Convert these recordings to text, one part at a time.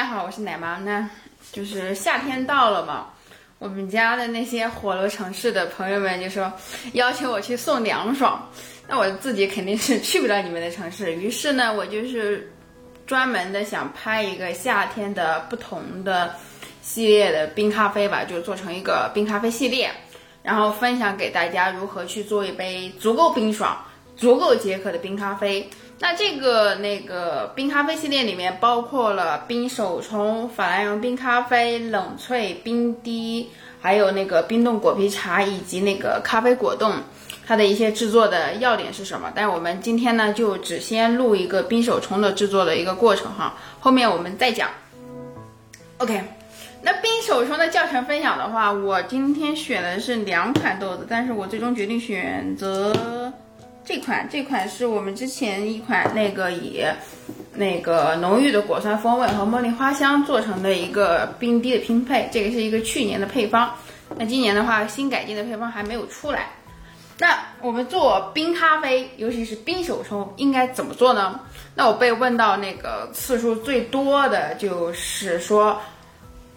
大家好，我是奶妈。那就是夏天到了嘛，我们家的那些火炉城市的朋友们就说邀请我去送凉爽，那我自己肯定是去不了你们的城市。于是呢，我就是专门的想拍一个夏天的不同的系列的冰咖啡吧，就做成一个冰咖啡系列，然后分享给大家如何去做一杯足够冰爽、足够解渴的冰咖啡。那这个那个冰咖啡系列里面包括了冰手冲、法兰绒冰咖啡、冷萃冰滴，还有那个冰冻果皮茶以及那个咖啡果冻，它的一些制作的要点是什么？但是我们今天呢，就只先录一个冰手冲的制作的一个过程哈，后面我们再讲。OK，那冰手冲的教程分享的话，我今天选的是两款豆子，但是我最终决定选择。这款这款是我们之前一款那个以那个浓郁的果酸风味和茉莉花香做成的一个冰滴的拼配，这个是一个去年的配方。那今年的话，新改进的配方还没有出来。那我们做冰咖啡，尤其是冰手冲，应该怎么做呢？那我被问到那个次数最多的就是说，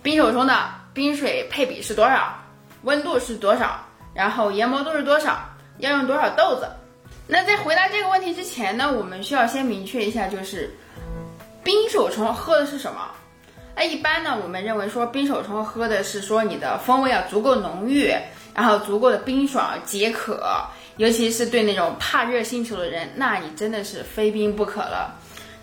冰手冲的冰水配比是多少，温度是多少，然后研磨度是多少，要用多少豆子。那在回答这个问题之前呢，我们需要先明确一下，就是冰手冲喝的是什么？那一般呢，我们认为说冰手冲喝的是说你的风味要足够浓郁，然后足够的冰爽解渴，尤其是对那种怕热星球的人，那你真的是非冰不可了。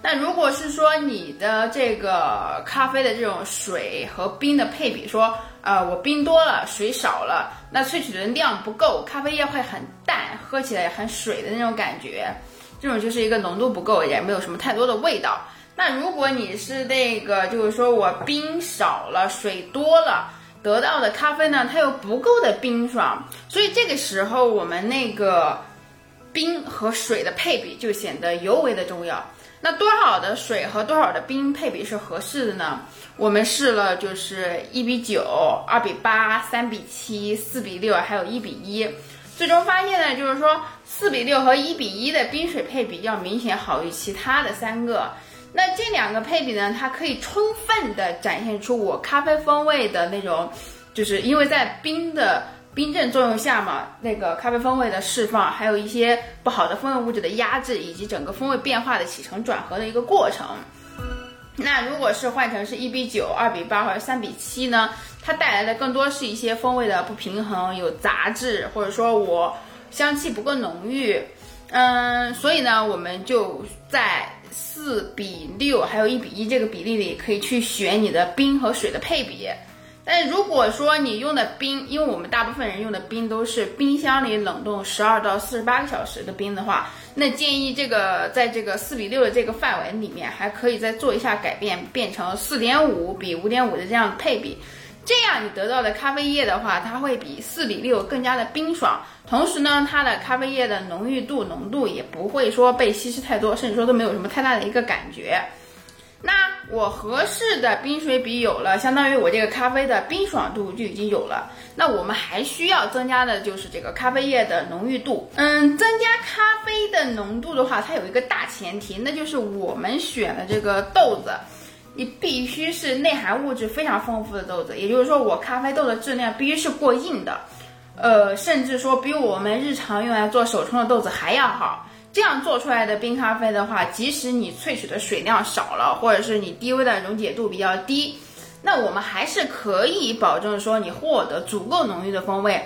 那如果是说你的这个咖啡的这种水和冰的配比，说呃我冰多了，水少了，那萃取的量不够，咖啡液会很淡，喝起来很水的那种感觉，这种就是一个浓度不够，也没有什么太多的味道。那如果你是那个就是说我冰少了，水多了，得到的咖啡呢，它又不够的冰爽，所以这个时候我们那个冰和水的配比就显得尤为的重要。那多少的水和多少的冰配比是合适的呢？我们试了，就是一比九、二比八、三比七、四比六，还有一比一。最终发现呢，就是说四比六和一比一的冰水配比要明显好于其他的三个。那这两个配比呢，它可以充分的展现出我咖啡风味的那种，就是因为在冰的。冰镇作用下嘛，那个咖啡风味的释放，还有一些不好的风味物质的压制，以及整个风味变化的起承转合的一个过程。那如果是换成是一比九、二比八或者三比七呢？它带来的更多是一些风味的不平衡，有杂质，或者说我香气不够浓郁。嗯，所以呢，我们就在四比六还有一比一这个比例里，可以去选你的冰和水的配比。但如果说你用的冰，因为我们大部分人用的冰都是冰箱里冷冻十二到四十八个小时的冰的话，那建议这个在这个四比六的这个范围里面，还可以再做一下改变，变成四点五比五点五的这样配比，这样你得到的咖啡液的话，它会比四比六更加的冰爽，同时呢，它的咖啡液的浓郁度、浓度也不会说被稀释太多，甚至说都没有什么太大的一个感觉。我合适的冰水比有了，相当于我这个咖啡的冰爽度就已经有了。那我们还需要增加的就是这个咖啡液的浓郁度。嗯，增加咖啡的浓度的话，它有一个大前提，那就是我们选的这个豆子，你必须是内含物质非常丰富的豆子。也就是说，我咖啡豆的质量必须是过硬的，呃，甚至说比我们日常用来做手冲的豆子还要好。这样做出来的冰咖啡的话，即使你萃取的水量少了，或者是你低温的溶解度比较低，那我们还是可以保证说你获得足够浓郁的风味。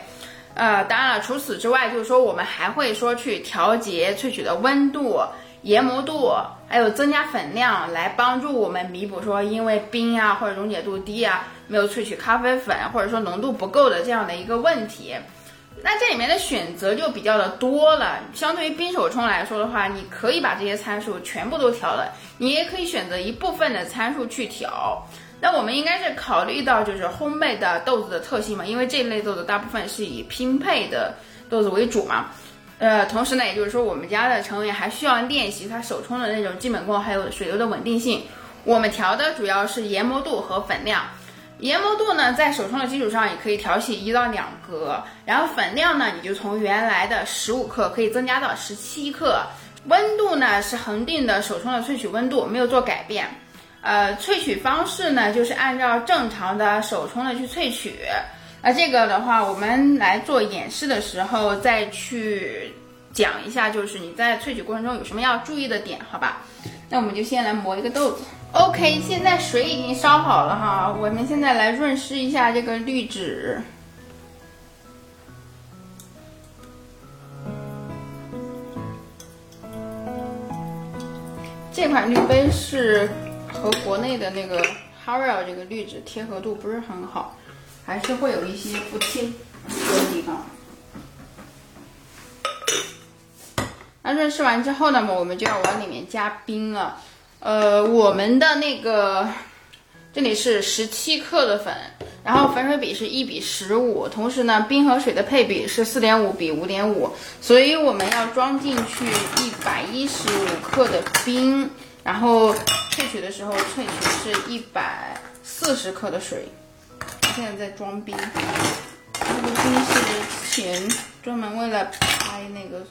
呃，当然了，除此之外，就是说我们还会说去调节萃取的温度、研磨度，还有增加粉量，来帮助我们弥补说因为冰啊或者溶解度低啊没有萃取咖啡粉，或者说浓度不够的这样的一个问题。那这里面的选择就比较的多了，相对于冰手冲来说的话，你可以把这些参数全部都调了，你也可以选择一部分的参数去调。那我们应该是考虑到就是烘焙的豆子的特性嘛，因为这类豆子大部分是以拼配的豆子为主嘛。呃，同时呢，也就是说我们家的成员还需要练习它手冲的那种基本功，还有水流的稳定性。我们调的主要是研磨度和粉量。研磨度呢，在手冲的基础上也可以调细一到两格，然后粉量呢，你就从原来的十五克可以增加到十七克。温度呢是恒定的手冲的萃取温度，没有做改变。呃，萃取方式呢，就是按照正常的手冲的去萃取。那这个的话，我们来做演示的时候再去讲一下，就是你在萃取过程中有什么要注意的点，好吧？那我们就先来磨一个豆子。OK，现在水已经烧好了哈，我们现在来润湿一下这个滤纸。这款滤杯是和国内的那个 Harel 这个滤纸贴合度不是很好，还是会有一些不贴合的地方。那润湿完之后呢，我们就要往里面加冰了。呃，我们的那个这里是十七克的粉，然后粉水比是一比十五，同时呢，冰和水的配比是四点五比五点五，所以我们要装进去一百一十五克的冰，然后萃取的时候萃取是一百四十克的水。现在在装冰，这个冰是之前专门为了拍那个。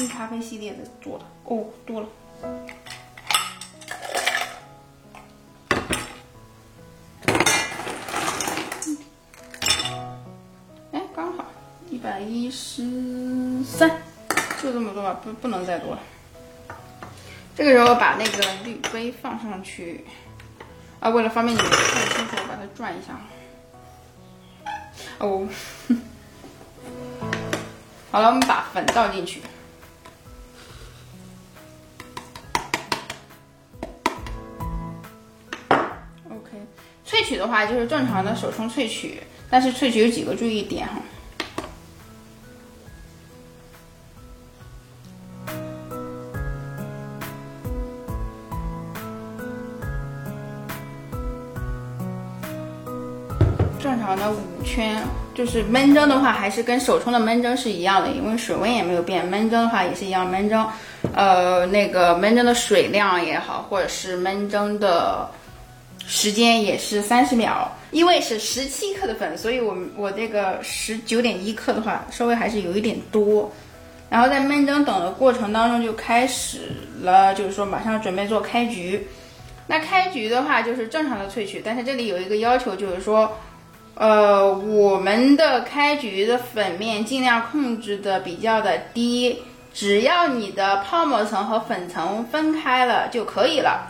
冰咖啡系列的做的哦，多了。哎，刚好一百一十三，就这么多吧，不不能再多了。这个时候把那个滤杯放上去，啊，为了方便你们看清楚，我把它转一下。哦，好了，我们把粉倒进去。取的话就是正常的手冲萃取，但是萃取有几个注意点哈。正常的五圈，就是焖蒸的话，还是跟手冲的焖蒸是一样的，因为水温也没有变。焖蒸的话也是一样，焖蒸，呃，那个焖蒸的水量也好，或者是焖蒸的。时间也是三十秒，因为是十七克的粉，所以我我这个十九点一克的话，稍微还是有一点多。然后在焖蒸等的过程当中就开始了，就是说马上准备做开局。那开局的话就是正常的萃取，但是这里有一个要求，就是说，呃，我们的开局的粉面尽量控制的比较的低，只要你的泡沫层和粉层分开了就可以了。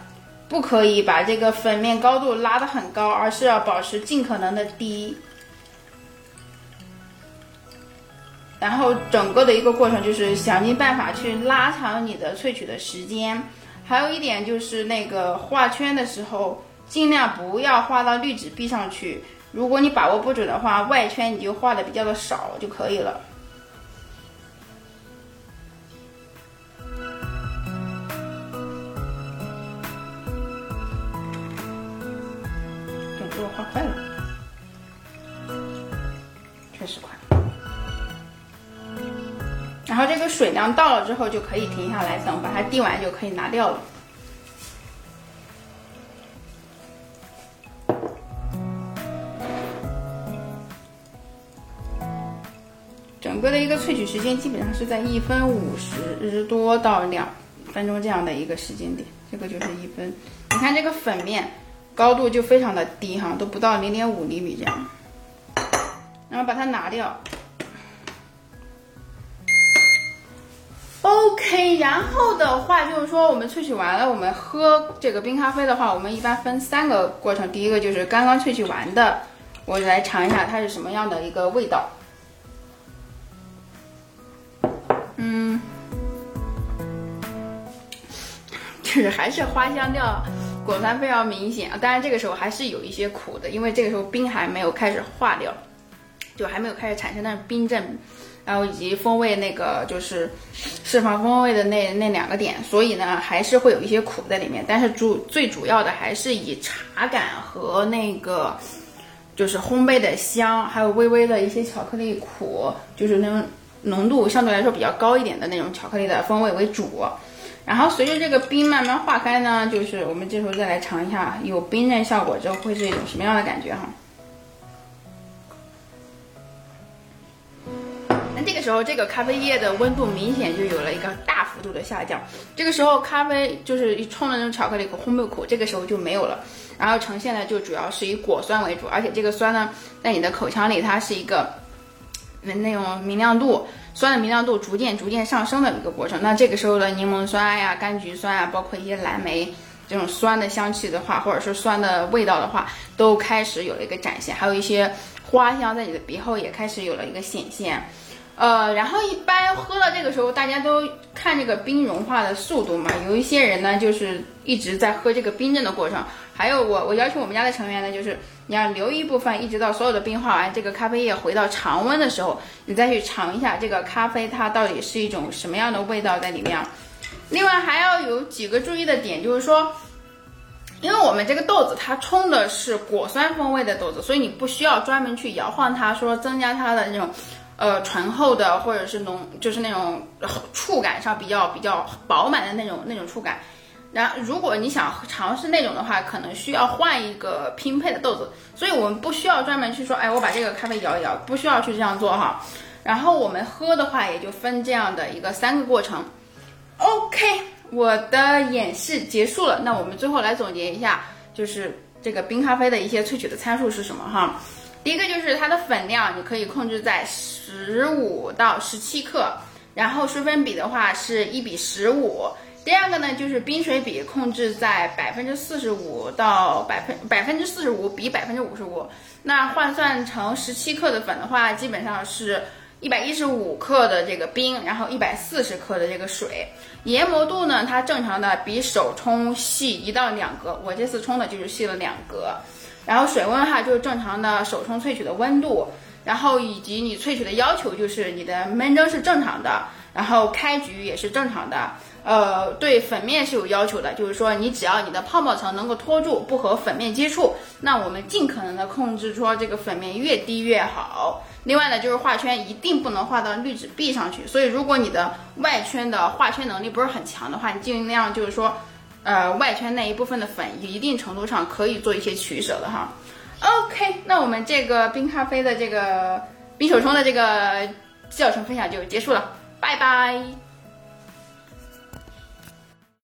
不可以把这个粉面高度拉得很高，而是要保持尽可能的低。然后整个的一个过程就是想尽办法去拉长你的萃取的时间。还有一点就是那个画圈的时候，尽量不要画到滤纸壁上去。如果你把握不准的话，外圈你就画的比较的少就可以了。给我画快了，确实快。然后这个水量到了之后就可以停下来，等把它滴完就可以拿掉了。整个的一个萃取时间基本上是在一分五十多到两分钟这样的一个时间点，这个就是一分。你看这个粉面。高度就非常的低哈，都不到零点五厘米这样，然后把它拿掉。OK，然后的话就是说，我们萃取完了，我们喝这个冰咖啡的话，我们一般分三个过程。第一个就是刚刚萃取完的，我来尝一下它是什么样的一个味道。嗯，就是还是花香调。果酸非常明显啊，当然这个时候还是有一些苦的，因为这个时候冰还没有开始化掉，就还没有开始产生那种冰镇，然后以及风味那个就是释放风味的那那两个点，所以呢还是会有一些苦在里面。但是主最主要的还是以茶感和那个就是烘焙的香，还有微微的一些巧克力苦，就是那种浓度相对来说比较高一点的那种巧克力的风味为主。然后随着这个冰慢慢化开呢，就是我们这时候再来尝一下有冰镇效果之后会是一种什么样的感觉哈。那这个时候这个咖啡液的温度明显就有了一个大幅度的下降。这个时候咖啡就是一冲的那种巧克力烘焙苦，这个时候就没有了。然后呈现的就主要是以果酸为主，而且这个酸呢，在你的口腔里它是一个那那种明亮度，酸的明亮度逐渐逐渐上升的一个过程。那这个时候的柠檬酸呀、柑橘酸啊，包括一些蓝莓这种酸的香气的话，或者是酸的味道的话，都开始有了一个展现。还有一些花香在你的鼻后也开始有了一个显现。呃，然后一般喝到这个时候，大家都看这个冰融化的速度嘛。有一些人呢，就是一直在喝这个冰镇的过程。还有我，我要求我们家的成员呢，就是你要留一部分，一直到所有的冰化完，这个咖啡液回到常温的时候，你再去尝一下这个咖啡它到底是一种什么样的味道在里面。另外还要有几个注意的点，就是说，因为我们这个豆子它冲的是果酸风味的豆子，所以你不需要专门去摇晃它，说增加它的那种。呃，醇厚的或者是浓，就是那种触感上比较比较饱满的那种那种触感。然后，如果你想尝试那种的话，可能需要换一个拼配的豆子。所以我们不需要专门去说，哎，我把这个咖啡摇一摇，不需要去这样做哈。然后我们喝的话，也就分这样的一个三个过程。OK，我的演示结束了。那我们最后来总结一下，就是这个冰咖啡的一些萃取的参数是什么哈？第一个就是它的粉量，你可以控制在十五到十七克，然后水粉比的话是一比十五。第二个呢，就是冰水比控制在百分之四十五到百分百分之四十五比百分之五十五。那换算成十七克的粉的话，基本上是一百一十五克的这个冰，然后一百四十克的这个水。研磨度呢，它正常的比手冲细一到两格，我这次冲的就是细了两格。然后水温哈就是正常的手冲萃取的温度，然后以及你萃取的要求就是你的闷蒸是正常的，然后开局也是正常的。呃，对粉面是有要求的，就是说你只要你的泡沫层能够托住，不和粉面接触，那我们尽可能的控制说这个粉面越低越好。另外呢，就是画圈一定不能画到滤纸壁上去，所以如果你的外圈的画圈能力不是很强的话，你尽量就是说。呃，外圈那一部分的粉，一定程度上可以做一些取舍的哈。OK，那我们这个冰咖啡的这个冰手冲的这个教程分享就结束了，拜拜。